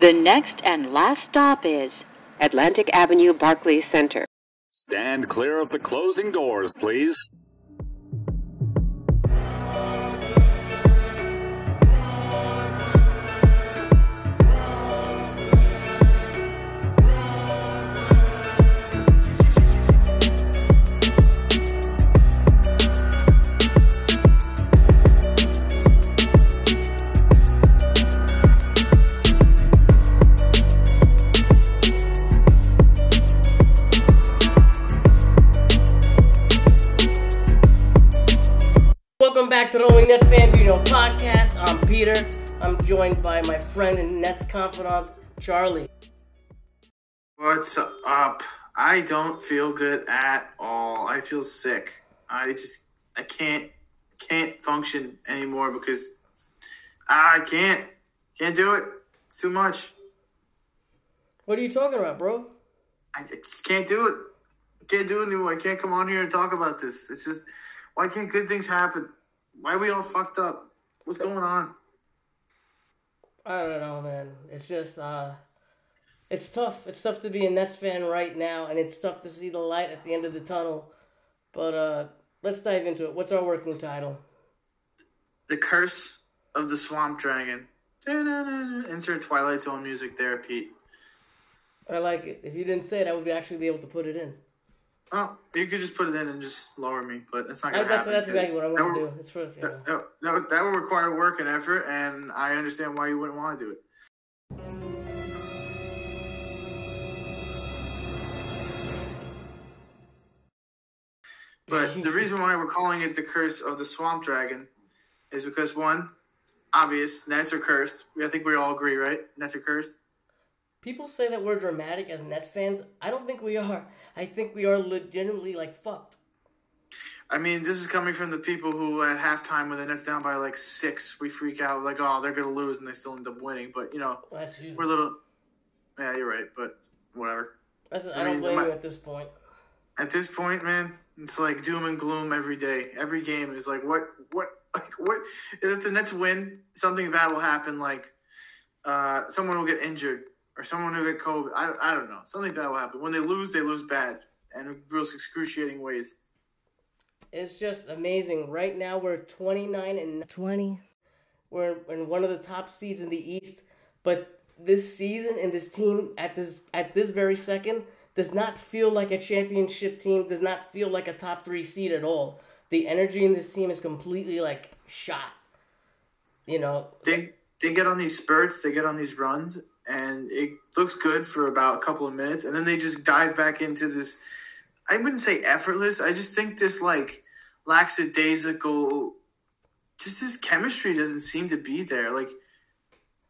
The next and last stop is Atlantic Avenue Barclays Center. Stand clear of the closing doors, please. Nets Fans You podcast. I'm Peter. I'm joined by my friend and Nets confidant, Charlie. What's up? I don't feel good at all. I feel sick. I just I can't can't function anymore because I can't can't do it. It's too much. What are you talking about, bro? I just can't do it. I can't do it anymore. I can't come on here and talk about this. It's just why can't good things happen? Why are we all fucked up? What's going on? I don't know, man. It's just uh it's tough. It's tough to be a Nets fan right now and it's tough to see the light at the end of the tunnel. But uh let's dive into it. What's our working title? The curse of the swamp dragon. Insert Twilight Zone music there, Pete. I like it. If you didn't say it, I would actually be able to put it in. Oh, you could just put it in and just lower me, but that's not oh, gonna that's happen. that's exactly what I want to would- do. It's for. That, that, that, that would require work and effort, and I understand why you wouldn't want to do it. But the reason why we're calling it the Curse of the Swamp Dragon is because one, obvious, Nets are cursed. I think we all agree, right? Nets are cursed. People say that we're dramatic as Net fans. I don't think we are. I think we are legitimately like fucked. I mean, this is coming from the people who at halftime when the Nets down by like six, we freak out like, oh, they're gonna lose, and they still end up winning. But you know, Well, that's you. we're a little. Yeah, you're right, but whatever. That's, I, I don't blame my- you at this point. At this point, man, it's like doom and gloom every day. Every game is like, what, what, like, what? If the Nets win, something bad will happen. Like, uh, someone will get injured or someone who get COVID. I, I don't know. Something bad will happen. When they lose, they lose bad and in real excruciating ways. It's just amazing. Right now we're 29 and 20. We're in one of the top seeds in the East, but this season and this team at this at this very second does not feel like a championship team. Does not feel like a top three seed at all. The energy in this team is completely like shot. You know, They they get on these spurts, they get on these runs, and it looks good for about a couple of minutes, and then they just dive back into this. I wouldn't say effortless. I just think this like lackadaisical, just this chemistry doesn't seem to be there. Like,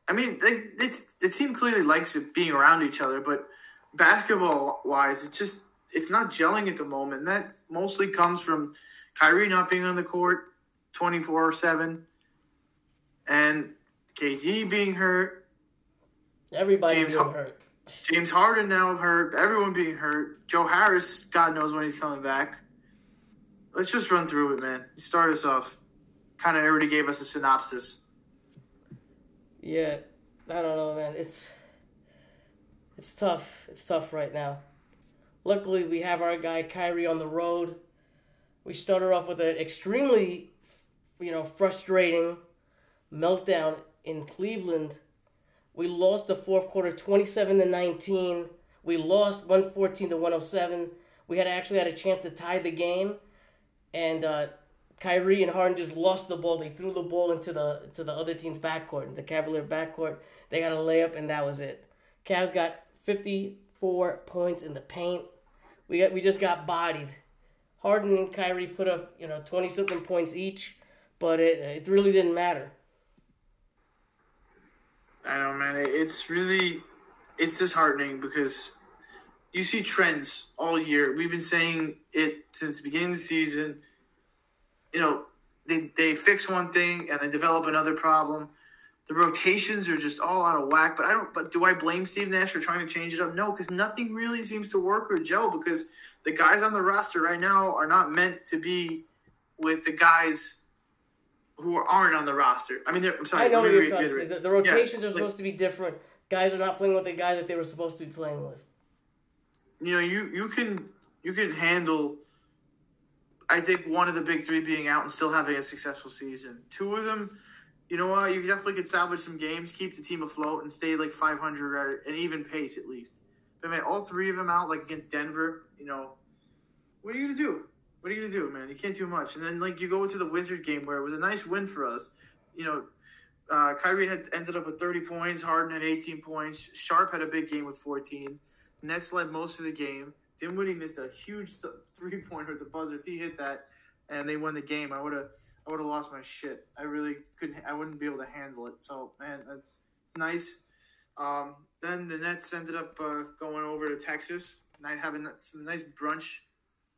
I mean, it's, the team clearly likes it being around each other, but basketball wise, it just it's not gelling at the moment. That mostly comes from Kyrie not being on the court twenty four seven, and KD being hurt, everybody James being hurt. James Harden now hurt, everyone being hurt, Joe Harris, God knows when he's coming back. Let's just run through it, man. You start us off. Kind of already gave us a synopsis. Yeah, I don't know, man. It's it's tough. It's tough right now. Luckily, we have our guy Kyrie on the road. We started off with an extremely, you know, frustrating meltdown in Cleveland. We lost the fourth quarter, twenty-seven to nineteen. We lost one fourteen to one hundred seven. We had actually had a chance to tie the game, and uh, Kyrie and Harden just lost the ball. They threw the ball into the to the other team's backcourt, the Cavalier backcourt. They got a layup, and that was it. Cavs got 54 points in the paint. We got we just got bodied. Harden and Kyrie put up you know 20 something points each, but it it really didn't matter. I know, man. It's really, it's disheartening because you see trends all year. We've been saying it since the beginning of the season. You know, they they fix one thing and they develop another problem. The rotations are just all out of whack. But I don't. But do I blame Steve Nash for trying to change it up? No, because nothing really seems to work or gel. Because the guys on the roster right now are not meant to be with the guys who aren't on the roster. I mean, they're- I'm sorry. I know what you're trying to say. The, the rotations Yeah, are like- supposed to be different. guys are not playing with the guys that they were supposed to be playing with. You know, you you can you can handle. I think one of the big three being out and still having a successful season. Two of them, you know what? You definitely could salvage some games, keep the team afloat, and stay like 500 or an even pace at least. But man, all three of them out like against Denver. You know, what are you gonna do? What are you gonna do, man? You can't do much. And then like you go to the Wizard game where it was a nice win for us. You know, uh, Kyrie had ended up with 30 points. Harden had 18 points. Sharpe had a big game with 14. Nets led most of the game. Dinwiddie missed a huge th- three pointer at the buzzer. If he hit that and they won the game, I would have I would have lost my shit. I really couldn't. I wouldn't be able to handle it. So man, that's it's nice. Um, then the Nets ended up uh, going over to Texas, night having some nice brunch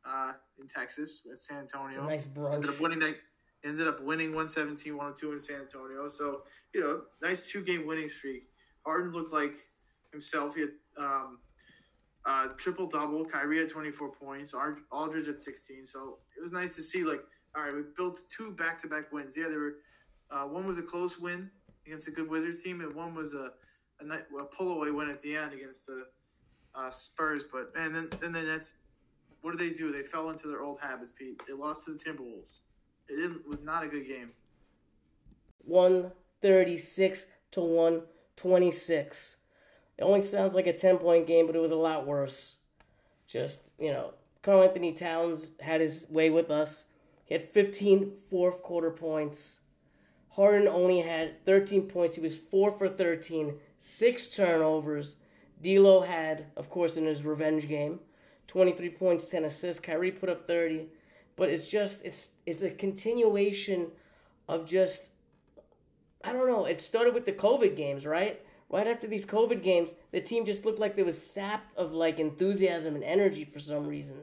uh, in Texas at San Antonio. Nice brunch. Ended up winning that. Ended up winning 117, 102 in San Antonio. So you know, nice two game winning streak. Harden looked like himself. He had um, uh, triple double. Kyrie had 24 points. Aldridge at 16. So it was nice to see. Like, all right, we built two back to back wins. Yeah, there were. Uh, one was a close win against a good Wizards team, and one was a a, night, a pull away win at the end against the uh, Spurs. But man, then then the Nets. What did they do? They fell into their old habits, Pete. They lost to the Timberwolves. It didn't, was not a good game. 136 to 126. It only sounds like a 10 point game, but it was a lot worse. Just, you know, Karl-Anthony Towns had his way with us. He had 15 fourth quarter points. Harden only had 13 points. He was 4 for 13, 6 turnovers. D'Lo had, of course, in his revenge game, 23 points, 10 assists. Kyrie put up 30. But it's just it's it's a continuation of just I don't know. It started with the COVID games, right? Right after these COVID games, the team just looked like they was sapped of like enthusiasm and energy for some reason.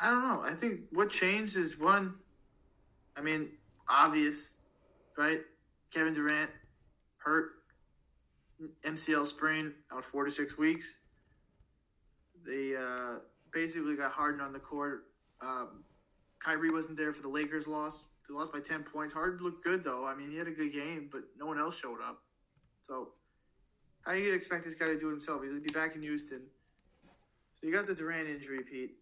I don't know. I think what changed is one. I mean, obvious, right? Kevin Durant hurt, MCL sprain, out four to six weeks. They uh, basically got Harden on the court. Um, Kyrie wasn't there for the Lakers loss. They lost by ten points. Harden looked good though. I mean, he had a good game, but no one else showed up. So, how do you expect this guy to do it himself? He'll be back in Houston. So you got the Durant injury, Pete.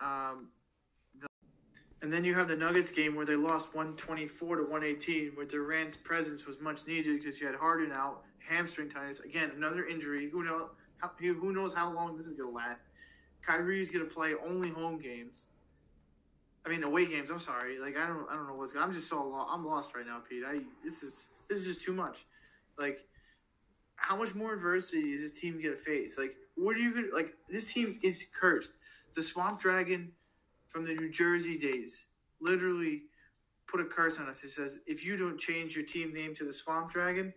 Um, the, and then you have the Nuggets game where they lost 124 to 118, where Durant's presence was much needed because you had Harden out, hamstring tightness. Again, another injury. Who knows? How, who knows how long this is going to last? Kyrie's going to play only home games. I mean, away games. I'm sorry. Like I don't, I don't know what's. I'm just so lost. I'm lost right now, Pete. I this is this is just too much. Like, how much more adversity is this team going to face? Like, what are you going to like? This team is cursed. The Swamp Dragon from the New Jersey days literally put a curse on us. It says, if you don't change your team name to the Swamp Dragon,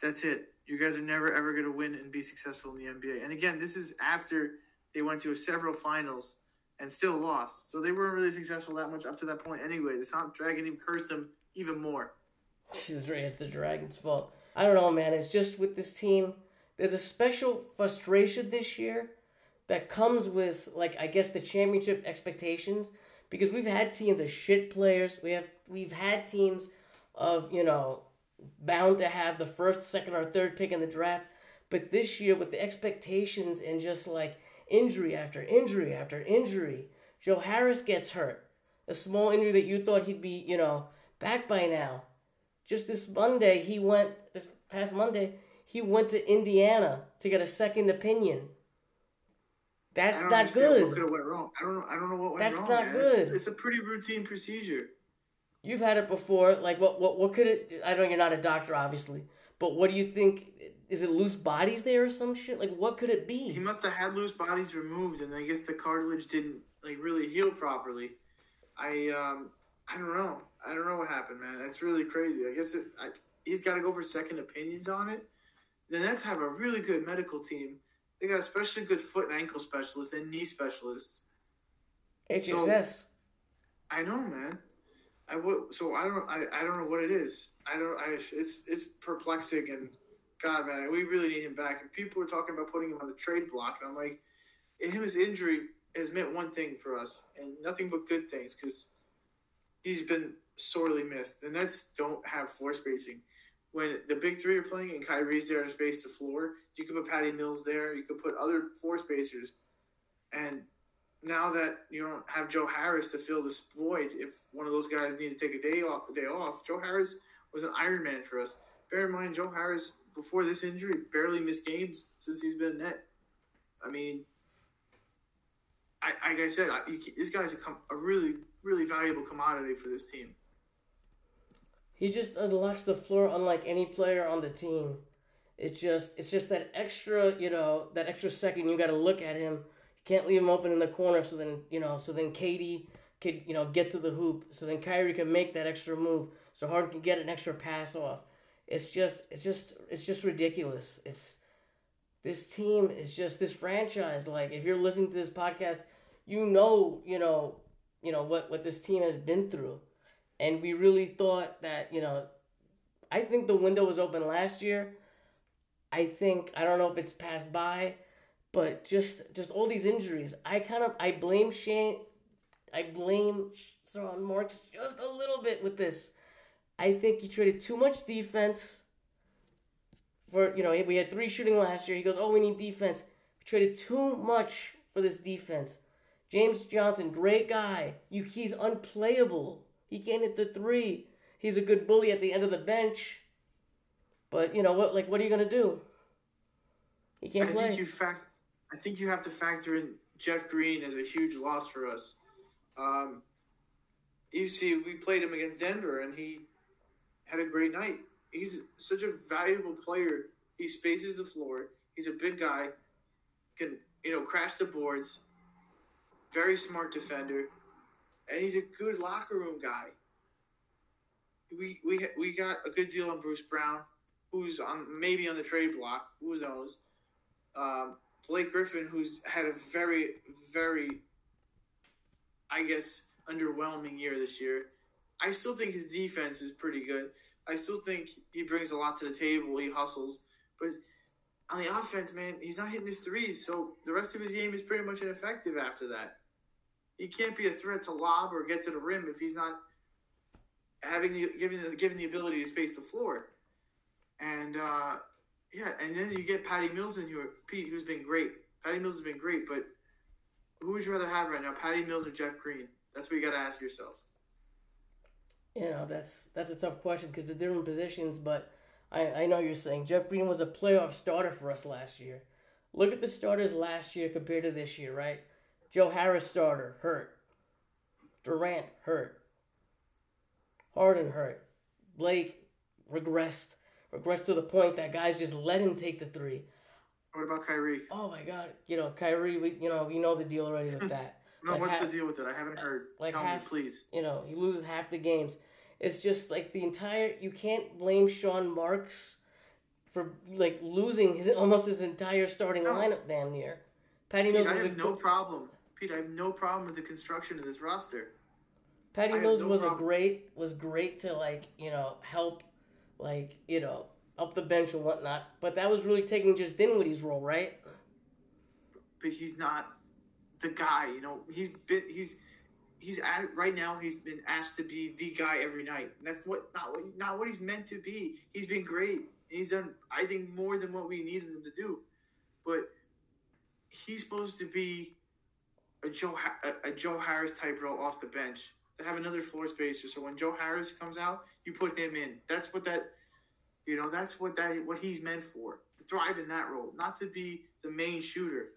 that's it. You guys are never ever going to win and be successful in the NBA. And again, this is after they went to several finals and still lost. So they weren't really successful that much up to that point anyway. The Swamp Dragon even cursed them even more. That's right. It's the Dragon's fault. I don't know, man. It's just with this team, there's a special frustration this year that comes with, like, I guess the championship expectations because we've had teams of shit players. We have we've had teams of you know bound to have the first, second, or third pick in the draft. But this year, with the expectations and just like injury after injury after injury, Joe Harris gets hurt. A small injury that you thought he'd be, you know, back by now. Just this Monday, he went, this past Monday, he went to Indiana to get a second opinion. That's don't good. What could have went wrong? I don't know. I don't know what went That's wrong. not man. It's- good. It's, a pretty routine procedure. You've had it before. Like, what, what, what could it? I know you're not a doctor, obviously, but what do you think? Is it loose bodies there or some shit? Like, what could it be? He must have had loose bodies removed, and I guess the cartilage didn't like really heal properly. I um I don't know. I don't know what happened, man. That's really crazy. I guess it, I, he's got to go for second opinions on it. The Nets have a really good medical team. They got especially good foot and ankle specialists and knee specialists. HSS. I know, man. So I don't I, I don't know what it is. I don't I it's it's perplexing and God man, we really need him back. And people were talking about putting him on the trade block, and I'm like, him his injury has meant one thing for us, and nothing but good things because he's been sorely missed. The Nets don't have floor spacing. When the big three are playing and Kyrie's there to space the floor, you could put Patty Mills there. You could put other floor spacers. And now that you don't have Joe Harris to fill this void, if one of those guys need to take a day off, day off, Joe Harris was an Iron Man for us. Bear in mind, Joe Harris before this injury barely missed games since he's been net. I mean, I, like I said, I, you, this guy's a, com- a really, really valuable commodity for this team. He just unlocks the floor unlike any player on the team. It's just it's just that extra, you know, that extra second you got to look at him. Can't leave him open in the corner so then, you know, so then KD could, you know, get to the hoop. So then Kyrie can make that extra move. So Harden can get an extra pass off. It's just it's just it's just ridiculous. It's this team is just this franchise like if you're listening to this podcast, you know, you know, you know what what this team has been through and we really thought that you know i think the window was open last year i think i don't know if it's passed by but just just all these injuries i kind of i blame shane i blame Sean Marks just a little bit with this i think he traded too much defense for you know we had three shooting last year he goes oh we need defense we traded too much for this defense james johnson great guy you he's unplayable he can't hit the three. He's a good bully at the end of the bench. But you know what? Like, what are you gonna do? He can't I play. think you fact. I think you have to factor in Jeff Green as a huge loss for us. Um, you see, we played him against Denver, and he had a great night. He's such a valuable player. He spaces the floor. He's a big guy. Can you know crash the boards. Very smart defender and he's a good locker room guy. We we we got a good deal on Bruce Brown, who's on maybe on the trade block. Who knows? Um, Blake Griffin, who's had a very very, I guess, underwhelming year this year. I still think his defense is pretty good. I still think he brings a lot to the table. He hustles, but on the offense, man, he's not hitting his threes. So the rest of his game is pretty much ineffective after that he can't be a threat to lob or get to the rim if he's not having the giving the giving the ability to space the floor. And uh, yeah, and then you get Patty Mills in here, Pete, who's been great. Patty Mills has been great, but who would you rather have right now, Patty Mills or Jeff Green? That's what you got to ask yourself. You know, that's that's a tough question because the different positions. But I I know you're saying Jeff Green was a playoff starter for us last year. Look at the starters last year compared to this year, right? Joe Harris starter, hurt. Durant, hurt. Harden, hurt. Blake regressed. Regressed to the point that guys just let him take the three. What about Kyrie? Oh my God! You know Kyrie. We you know we know the deal already with that. no, Like what's half- the deal with it? I haven't heard. like Tell half, me, please. You know he loses half the games. It's just like the entire. You can't blame Sean Marks for like losing his almost his entire starting No. lineup damn near. Patty Pete, Mills I have no good- problem. Pete, I have no problem with the construction of this roster. Patty I Mills no was a great was great to like you know help like you know up the bench and whatnot. But that was really taking just Dinwiddie's role, right? but he's not the guy. You know, he's been he's he's at, right now. He's been asked to be the guy every night. And that's what not what not what he's meant to be. He's been great. He's done I think more than what we needed him to do. But he's supposed to be a Joe a, a Joe Harris type role off the bench to have another floor spacer. So when Joe Harris comes out, you put him in. That's what that you know. That's what that what he's meant for to thrive in that role, not to be the main shooter.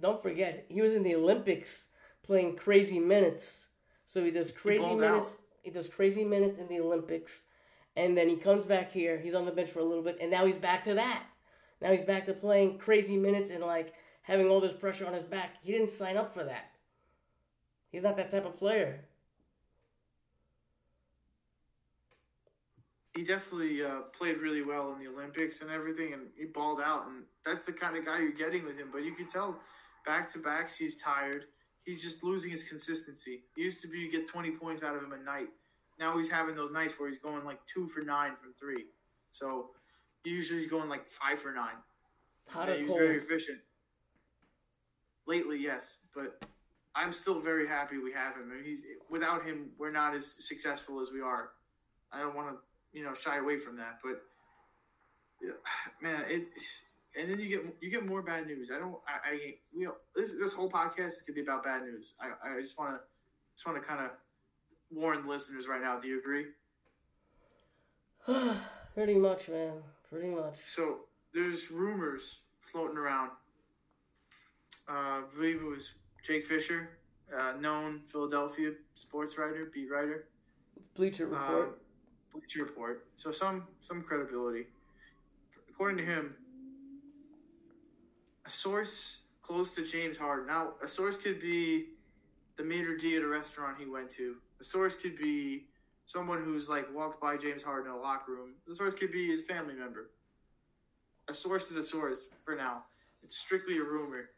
Don't forget he was in the Olympics playing crazy minutes. So he does crazy balled minutes. out. He does crazy minutes in the Olympics, and then he comes back here. He's on the bench for a little bit, and now he's back to that. Now he's back to playing crazy minutes and like having all this pressure on his back. He didn't sign up for that. He's not that type of player. he definitely uh, played really well in the Olympics and everything, and he balled out. And that's the kind of guy you're getting with him. But you could tell, back to backs, he's tired. He's just losing his consistency. He used to be you get 20 points out of him a night. Now he's having those nights where he's going like two for nine from three. So usually he's going like five for nine. Hot Yeah, he's cold? very efficient. Lately, yes, but I'm still very happy we have him. I mean, he's without him, we're not as successful as we are. I don't want to, you know, shy away from that, but yeah, man, it. And then you get you get more bad news. I don't. I, I know, this this whole podcast is gonna be about bad news. I, I just want to just want to kind of warn listeners right now. Do you agree? Pretty much, man. Pretty much. So there's rumors floating around. Uh, I believe it was Jake Fisher, uh, known Philadelphia sports writer, beat writer. Bleacher Report. Uh, Bleacher Report. So some some credibility. According to him, a source close to James Harden. Now, a source could be the maitre d' at a restaurant he went to. A source could be someone who's like walked by James Harden in a locker room. The source could be his family member. A source is a source for now. It's strictly a rumor.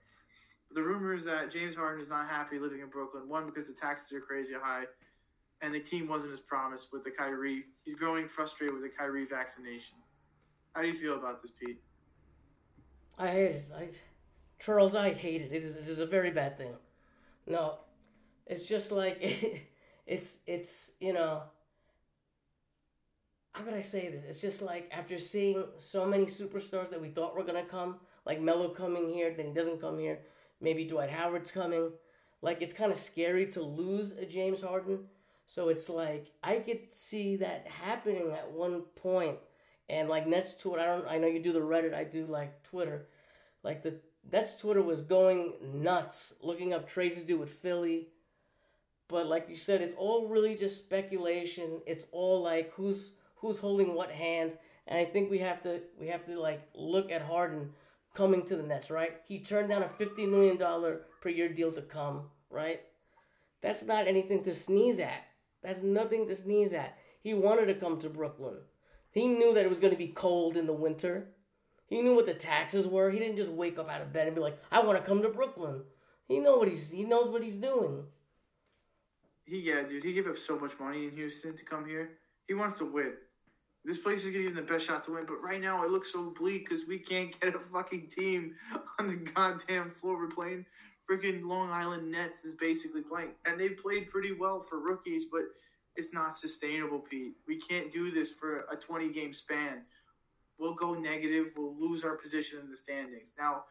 The rumor is that James Harden is not happy living in Brooklyn. One, because the taxes are crazy high, and the team wasn't as promised with the Kyrie. He's growing frustrated with the Kyrie vaccination. How do you feel about this, Pete? I hate it. I, Charles, I hate it. It is, it is a very bad thing. No, it's just like it, it's it's you know. How could I say this? It's just like after seeing so many superstars that we thought were gonna come, like Melo coming here, then he doesn't come here. Maybe Dwight Howard's coming. Like it's kind of scary to lose a James Harden. So it's like I could see that happening at one point. and like next to it, I don't. I know you do the Reddit. I do like Twitter. Like the Nets Twitter was going nuts, looking up trades to do with Philly. But like you said, it's all really just speculation. It's all like who's who's holding what hand. And I think we have to we have to like look at Harden coming to the Nets, right? He turned down a fifty million dollar per year deal to come, right? That's not anything to sneeze at. That's nothing to sneeze at. He wanted to come to Brooklyn. He knew that it was going to be cold in the winter. He knew what the taxes were. He didn't just wake up out of bed and be like, "I want to come to Brooklyn." He know what he's he knows what he's doing. He yeah, dude. He gave up so much money in Houston to come here. He wants to win. This place is getting the best shot to win, but right now it looks so bleak because we can't get a fucking team on the goddamn floor. We're playing freaking Long Island Nets is basically playing, and they've played pretty well for rookies, but it's not sustainable, Pete. We can't do this for a 20 game span. We'll go negative. We'll lose our position in the standings. Now,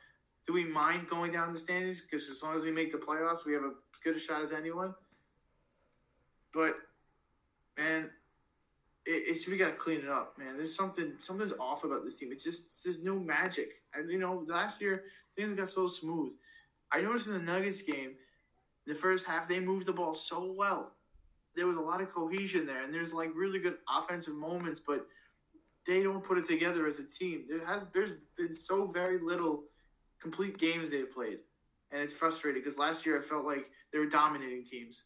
do we mind going down the standings? Because as long as we make the playoffs, we have as good a shot as anyone. But, man, it's we got to clean it up, man. There's something something's off about this team. It's just there's no magic. And you know, last year things got so smooth. I noticed in the Nuggets game, the first half they moved the ball so well there was a lot of cohesion there, and there's like really good offensive moments, but they don't put it together as a team. There has there's been so very little complete games they've played, and it's frustrating because last year I felt like they were dominating teams.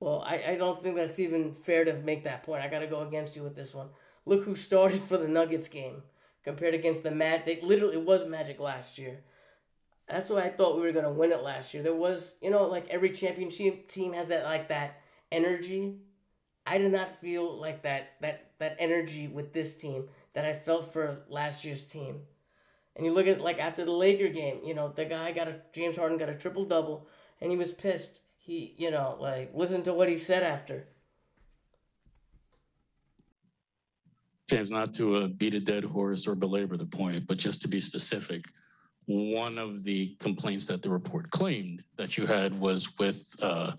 Well, I, I don't think that's even fair to make that point. I got to go against you with this one. Look who started for the Nuggets game compared against the Mag. They literally it was Magic last year. That's why I thought we were gonna win it last year. There was, you know, like every championship team has that like that energy. I did not feel like that that that energy with this team that I felt for last year's team. And you look at like after the Laker game, you know, the guy got a James Harden got a triple double and he was pissed. He, you know, like listen to what he said after. James, not to uh, beat a dead horse or belabor the point, but just to be specific, one of the complaints that the report claimed that you had was with uh,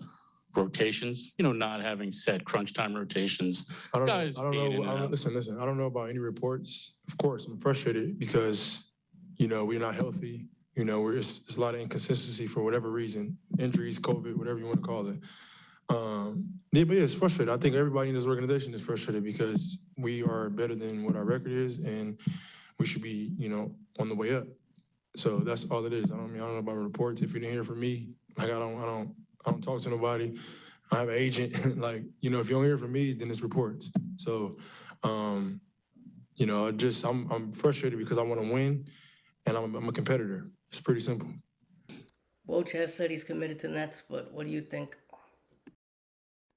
rotations, you know, not having set crunch time rotations. I don't Guys know. I don't know. I don't, listen, listen. I don't know about any reports. Of course, I'm frustrated because, you know, we're not healthy. You know, it's, it's a lot of inconsistency for whatever reason, injuries, COVID, whatever you want to call it. Um, yeah, but yeah, it's frustrated. I think everybody in this organization is frustrated because we are better than what our record is, and we should be, you know, on the way up. So that's all it is. I don't mean I don't know about reports. If you didn't hear from me, like I don't, I don't, I don't talk to nobody. I have an agent. like you know, if you don't hear from me, then it's reports. So, um, you know, just I'm I'm frustrated because I want to win, and I'm I'm a competitor. It's pretty simple. Woj has said he's committed to Nets, but what do you think?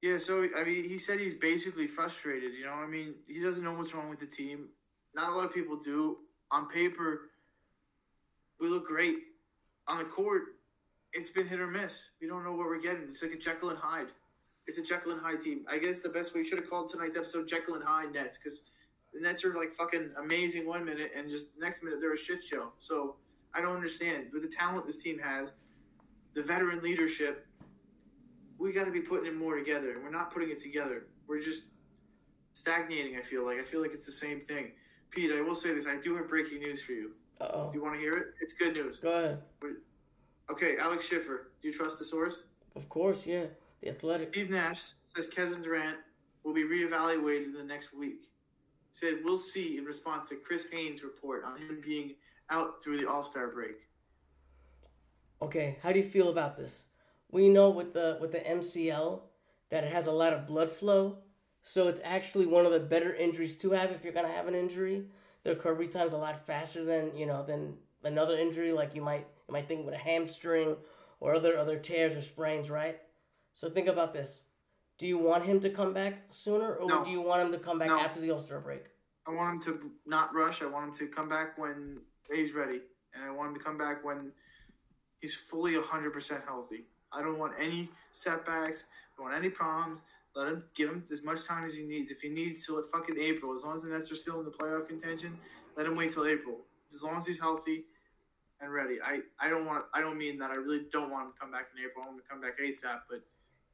Yeah, so I mean, he said he's basically frustrated. You know, I mean, he doesn't know what's wrong with the team. Not a lot of people do. On paper, we look great. On the court, it's been hit or miss. We don't know what we're getting. It's like a Jekyll and Hyde. It's a Jekyll and Hyde team. I guess the best way we should have called tonight's episode Jekyll and Hyde Nets because the Nets are like fucking amazing one minute and just next minute they're a shit show. So I don't understand. With the talent this team has, the veteran leadership, we got to be putting it more together. And we're not putting it together. We're just stagnating. I feel like I feel like it's the same thing. Pete, I will say this: I do have breaking news for you. Uh oh. Do you want to hear it? It's good news. Go ahead. Okay, Alex Schiffer. Do you trust the source? Of course, yeah. The Athletic. Steve Nash says Kevin Durant will be reevaluated in the next week. Said we'll see in response to Chris Haynes' report on him being out through the All Star break. Okay, how do you feel about this? We know with the with the MCL that it has a lot of blood flow, so it's actually one of the better injuries to have if you're gonna have an injury. The recovery time's a lot faster than you know than another injury like you might you might think with a hamstring or other other tears or sprains, right? So think about this. Do you want him to come back sooner, or No. do you want him to come back No. after the All Star break? I want him to not rush. I want him to come back when he's ready, and I want him to come back when he's fully 100% healthy. I don't want any setbacks. I don't want any problems. Let him give him as much time as he needs. If he needs till fucking April, as long as the Nets are still in the playoff contention, let him wait till April. As long as he's healthy and ready. I, I don't want. I don't mean that. I really don't want him to come back in April. I want him to come back ASAP, but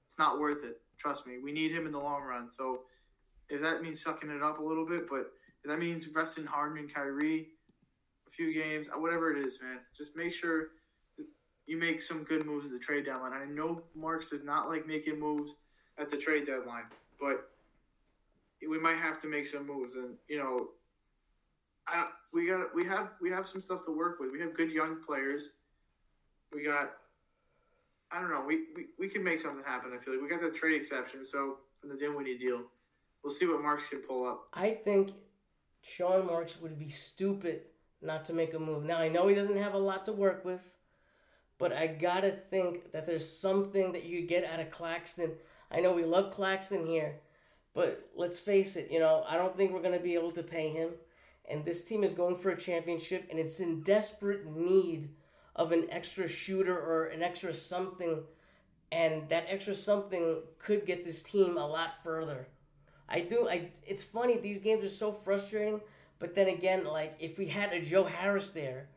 it's not worth it. Trust me. We need him in the long run. So if that means sucking it up a little bit, but if that means resting Harden and Kyrie few games, uh, whatever it is, man, just make sure you make some good moves at the trade deadline. I know Marks does not like making moves at the trade deadline, but we might have to make some moves, and you know, I we got we have we have some stuff to work with. We have good young players. We got. I don't know. We, we, we can make something happen. I feel like we got the trade exception. So from the Dinwiddie deal, we'll see what Marks can pull up. I think Sean Marks would be stupid not to make a move. Now I know he doesn't have a lot to work with, but I gotta think that there's something that you get out of Claxton. I know we love Claxton here, but let's face it, you know, I don't think we're gonna be able to pay him. And this team is going for a championship and it's in desperate need of an extra shooter or an extra something. And that extra something could get this team a lot further. I do. I. It's funny. These games are so frustrating. But then again, like if we had a Joe Harris there,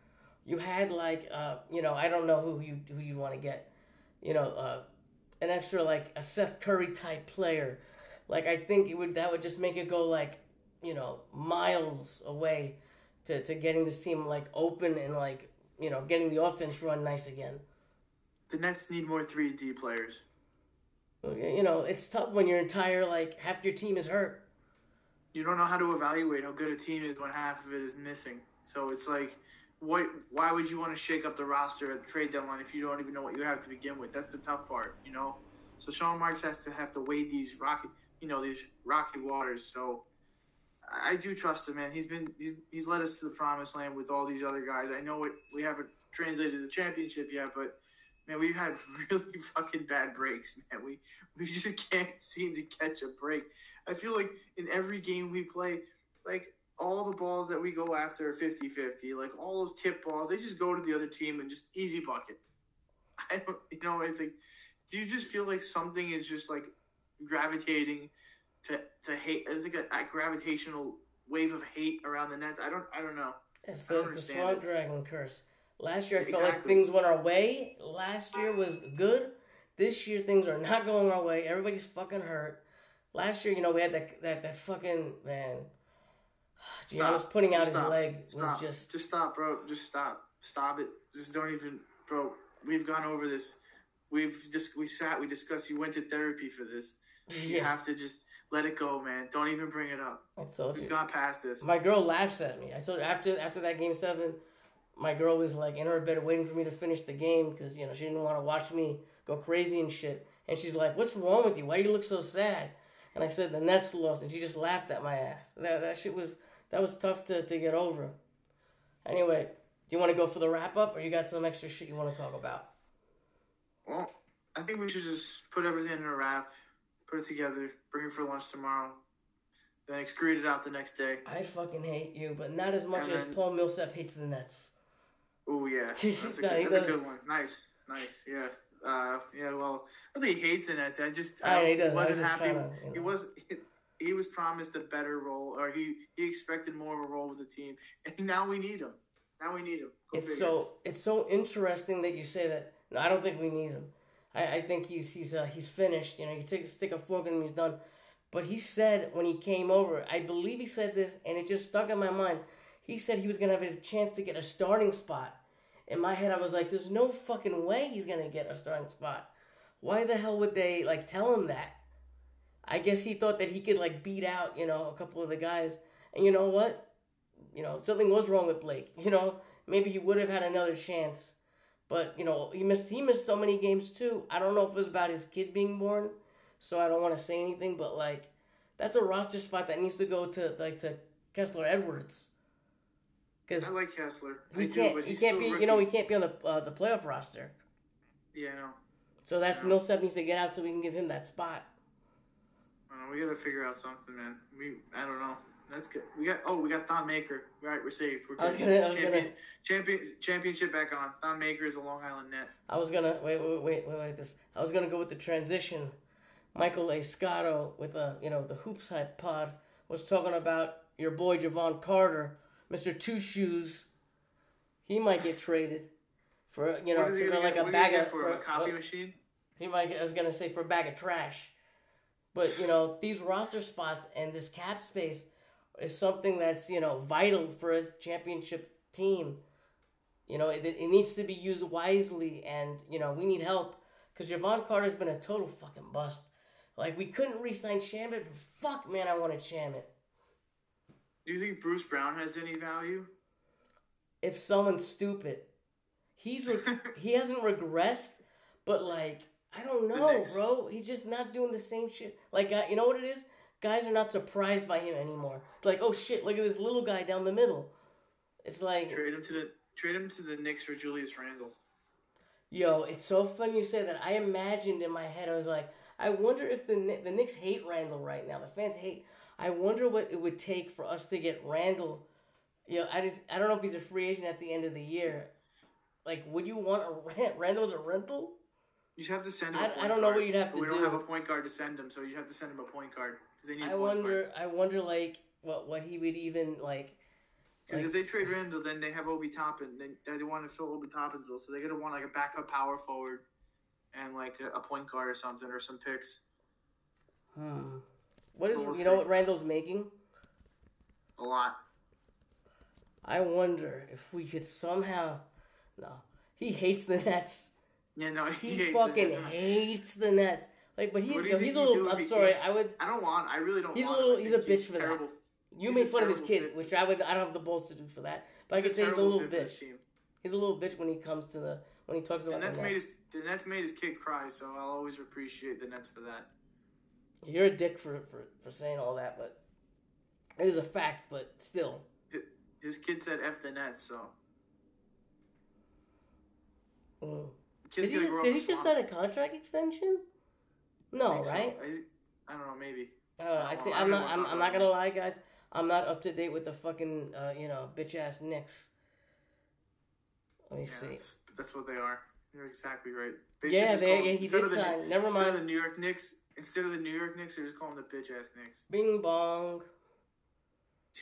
you had like uh, you know, I don't know who you who you want to get, you know, uh, an extra like a Seth Curry type player. Like I think it would that would just make it go like, you know, miles away to to getting this team like open and like you know getting the offense run nice again. The Nets need more 3D players. You know, it's tough when your entire like half your team is hurt. You don't know how to evaluate how good a team is when half of it is missing. So it's like, what? Why would you want to shake up the roster at the trade deadline if you don't even know what you have to begin with? That's the tough part, you know. So Sean Marks has to have to wade these rocky, you know, these rocky waters. So I do trust him, man. He's been he's, led us to the promised land with all these other guys. I know it. We haven't translated the championship yet, but man, we've had really fucking bad breaks, man. We we just can't seem to catch a break. I feel like in every game we play, like all the balls that we go after are 50-50. Like all those tip balls, they just go to the other team and just easy bucket. I don't, you know, I think. Do you just feel like something is just like gravitating to to hate? It's like a, a gravitational wave of hate around the Nets. I don't, I don't know. It's the, the. Dragon curse. Last year I felt like things went our way. Last year was good. This year things are not going our way. Everybody's fucking hurt. Last year, you know, we had that that, that fucking man. Was putting out Just his leg Stop. was just just stop, bro. Just stop. Stop it. Just don't even, bro. We've gone over this. We've just we sat. We discussed. You went to therapy for this. You yeah. have to just let it go, man. Don't even bring it up. I told We've you. gone past this. My girl laughs at me. I told her after after that game seven, my girl was like in her bed waiting for me to finish the game because you know she didn't want to watch me go crazy and shit. And she's like, "What's wrong with you? Why do you look so sad?" And I said, "The Nets lost," and she just laughed at my ass. That that shit was that was tough to to get over. Anyway, do you want to go for the wrap up, or you got some extra shit you want to talk about? Well, I think we should just put everything in a wrap, put it together, bring it for lunch tomorrow, then excrete it out the next day. I fucking hate you, but not as much And as then- Paul Millsap hates the Nets. Oh yeah, that's a, No, he good, that's a good one. Nice, nice. Yeah. Uh, yeah. Well, I don't think he hates the Nets. I just Ah, I he does. Wasn't was just happy. He know. was. He was promised a better role, or he he expected more of a role with the team, and now we need him. Now we need him. Go It's figure. so it's so interesting that you say that. No, I don't think we need him. I, I think he's he's uh, he's finished. You know, you take a stick a fork in him, he's done. But he said when he came over, I believe he said this, and it just stuck in my mind. He said he was gonna have a chance to get a starting spot. In my head, I was like, "There's no fucking way he's gonna get a starting spot. Why the hell would they like tell him that?" I guess he thought that he could like beat out, you know, a couple of the guys. And you know what? You know, something was wrong with Blake. You know, maybe he would have had another chance. But, you know, he missed he missed so many games too. I don't know if it was about his kid being born, so I don't want to say anything, but like that's a roster spot that needs to go to like to Kessler Edwards. Cuz I like Kessler. he I can't but he he's can't still be, a you know, he can't be on the uh, the playoff roster. Yeah, no. So that's Yeah. Millsap needs to get out so we can give him that spot. Uh, we gotta figure out something, man. We I don't know. That's good. We got oh we got Thon Maker. Right, we're saved. We're I was good. gonna- I was Champion, gonna- champion championship back on. Thon Maker is a Long Island net. I was gonna wait, wait, wait, wait, wait. This I was gonna go with the transition. Michael Scotto with the you know the hoops hype pod was talking about your boy Jevon Carter, Mister Two Shoes. He might get traded for you know What is sort of like get- a what are you bag of for for- a copy what- machine. he might. I was gonna say for a bag of trash, but you know these roster spots and this cap space is something that's you know vital for a championship team. You know it, it needs to be used wisely, and you know we need help because Jevon Carter's been a total fucking bust. Like we couldn't re-sign Shamet, but fuck man, I wanted Shamet. Do you think Bruce Brown has any value? If someone's stupid, he's re- he hasn't regressed, but like I don't know, bro. He's just not doing the same shit. Like you know what it is? Guys are not surprised by him anymore. It's like, oh shit, look at this little guy down the middle. It's like, Trade him to the trade him to the Knicks for Julius Randle. yo, it's so funny you say that. I imagined in my head, I was like, I wonder if the the Knicks hate Randle right now. The fans hate. I wonder what it would take for us to get Randle. You know, I just I don't know if he's a free agent at the end of the year. Like, would you want a rent? Randle's a rental? You'd have to send him. I- a point I don't know guard, what you'd have to we don't have a point guard to send him, so you have to send him a point guard because they need. I wonder. I wonder, like, what what he would even like. Because like- if they trade Randle, then they have Obi Toppin. They they want to fill Obi Toppin's role, so they're gonna want like a backup power forward and like a, a point guard or something or some picks. Hmm. What is We'll you know what Randle's making? A lot. I wonder if we could somehow. No, he hates the Nets. Yeah, no, he, He hates fucking it. hates the Nets. Like, but he's he's a little. I'm sorry. I would. I don't want. I really don't. He's a little- he's a bitch for that. You He's made fun of his kid, fit. which I would. I don't have the balls to do for that. But I could say he's a little fit for this bitch. He's a little bitch when he comes to the when he talks about the Nets Nets. made his the Nets made his kid cry, so I'll always appreciate the Nets for that. You're a dick for, for for saying all that, but it is a fact. But still, His kid said "f the Nets," so mm. kid's did he, did he just sign a contract extension? I No, so. right? I, I don't know, maybe. I don't know. I see. I I'm don't I'm, I'm not gonna lie, guys. I'm not up to date with the fucking uh, you know bitch ass Knicks. Let me Yeah, see. that's, that's what they are. You're exactly right. They Yeah, they- yeah, he instead did of the, sign. Never mind. the New York Knicks, instead of the New York Knicks, they just call them the bitch ass Knicks. Bing bong.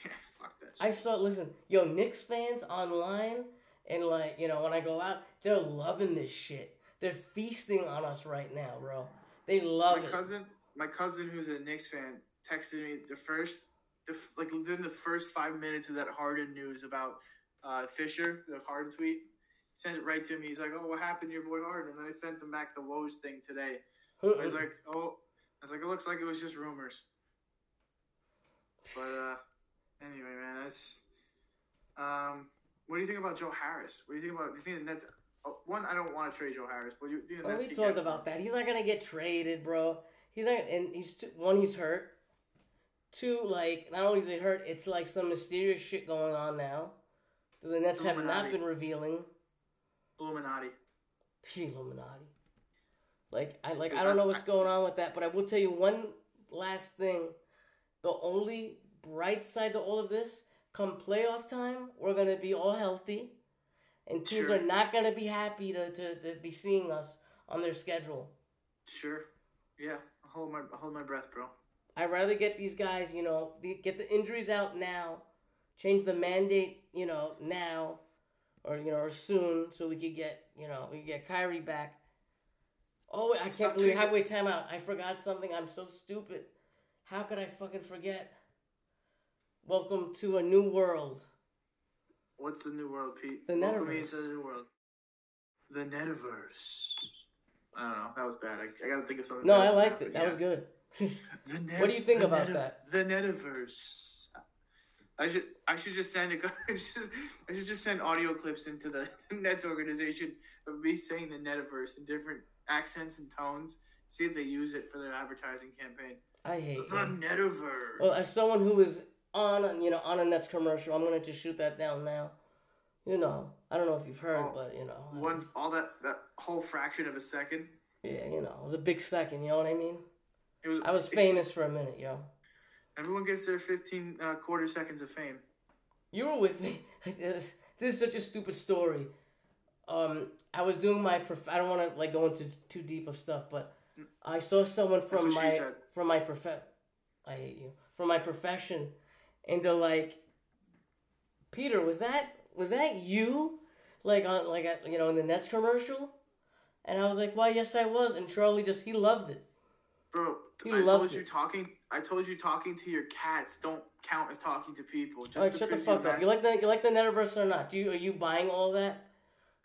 Yeah, fuck that. Shit. I saw. Listen, yo, Knicks fans online and like you know when I go out, they're loving this shit. They're feasting on us right now, bro. They love my it. cousin, my cousin who's a Knicks fan, texted me the first, the like within the first five minutes of that Harden news about uh, Fisher, the Harden tweet. Sent it right to me. He's like, "Oh, what happened to your boy Harden?" And then I sent him back the Woj thing today. I was like, "Oh," I was like, "It looks like it was just rumors." But uh, anyway, man, that's um. What do you think about Joe Harris? What do you think about? Do you think the Nets? Oh, one, I don't want to trade Joe Harris, but you think the Oh, we talked get- about that. He's not gonna get traded, bro. He's not, and he's too, one. He's hurt. Two, like not only is he hurt, it's like some mysterious shit going on now. that The Nets have not been revealing. Illuminati. Illuminati. Like I like I don't know what's going on with that, but I will tell you one last thing. The only bright side to all of this, come playoff time, we're gonna be all healthy, and teams Sure. are not going to be happy to, to, to be seeing us on their schedule. Sure. Yeah. I'll hold my I'll hold my breath, bro. I'd rather get these guys, you know, get the injuries out now, change the mandate, you know, now, or you know, or soon, so we could get, you know, we could get Kyrie back. Oh, wait, I can't believe. kicking- How wait, time out. I forgot something. I'm so stupid. How could I fucking forget? Welcome to a new world. What's the new world, Pete? The Welcome me Netiverse. the new world. The Netiverse. I don't know. That was bad. I, I gotta think of something. No, I liked it. That yeah. was good. The net, What do you think about that? The Netiverse. I should I should just send a, I should, I should just send audio clips into the Nets organization of me saying the Netiverse in different accents and tones. See if they use it for their advertising campaign. I hate The you. Netiverse. Well, as someone who is on, a- you know, on a Nets commercial, I'm gonna just shoot that down now. You know, I don't know if you've heard, Oh, but you know, I- One all that that whole fraction of a second. yeah, you know, it was a big second. You know what I mean? It was I was famous for a minute, yo. Everyone gets their 15 uh, quarter seconds of fame. You were with me. this is such a stupid story. Um, I was doing my. Prof- I don't want to like go into too deep of stuff, but I saw someone from my from my prof. I hate you from my profession, and they're like, Peter, was that was that you? Like on like you know in the Nets commercial, and I was like, why? Yes, I was. And Charlie just he loved it. Bro, He I loved told you it. talking I told you talking to your cats don't count as talking to people. Just All right, shut the fuck you up. You like the you like the Netiverse or not? Do you are you buying all that?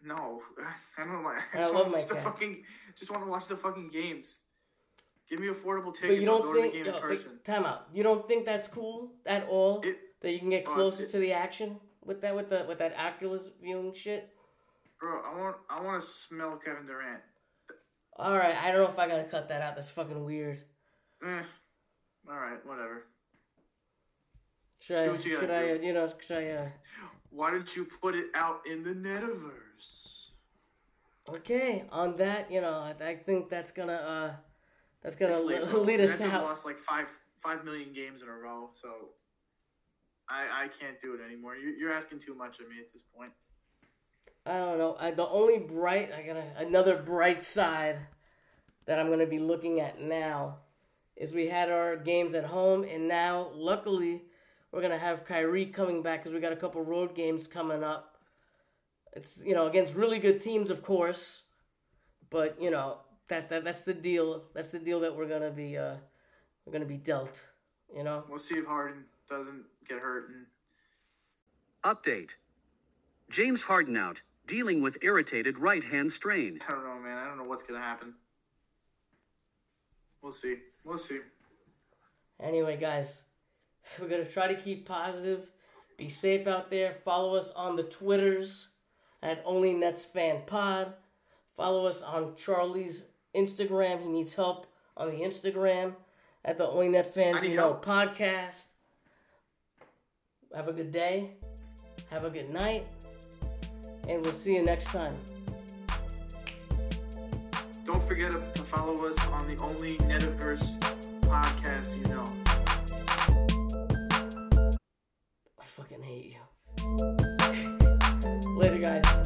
No, I don't like. I I just love want to my watch the fucking. Just want to watch the fucking games. Give me affordable But tickets. you I'll don't go think to the in person. time out. You don't think that's cool at all? It- that you can get closer to the action with that with the with that Oculus viewing shit. Bro, I want. I want to smell Kevin Durant. All right, I don't know if I gotta cut that out. That's fucking weird. Eh. All right, whatever. Should I? Do what you should I? do. You know? Should I? Uh, Why didn't you put it out in the Netiverse? Okay. On that, you know, I, I think that's gonna uh, that's gonna le- lead us Nets have out. lost like five five million games in a row, so I I can't do it anymore. You're, you're asking too much of me at this point. I don't know. I, the only bright, I gotta another bright side that I'm gonna be looking at now is we had our games at home, and now luckily we're gonna have Kyrie coming back because we got a couple road games coming up. It's you know against really good teams, of course, but you know that, that that's the deal. That's the deal that we're gonna be uh we're gonna be dealt. You know. We'll see if Harden doesn't get hurt and Update. James Harden out, dealing with irritated right hand strain. I don't know, man. I don't know what's gonna happen. We'll see. We'll see. Anyway, guys, we're gonna try to keep positive. Be safe out there. Follow us on the Twitters at Only Nets Fan Pod. Follow us on Charlie's Instagram. He needs help on the Instagram at the Only Net Fans need help. podcast. Have a good day. Have a good night. And we'll see you next time. Don't forget to follow us on the only Netiverse podcast you know. I fucking hate you. Guys.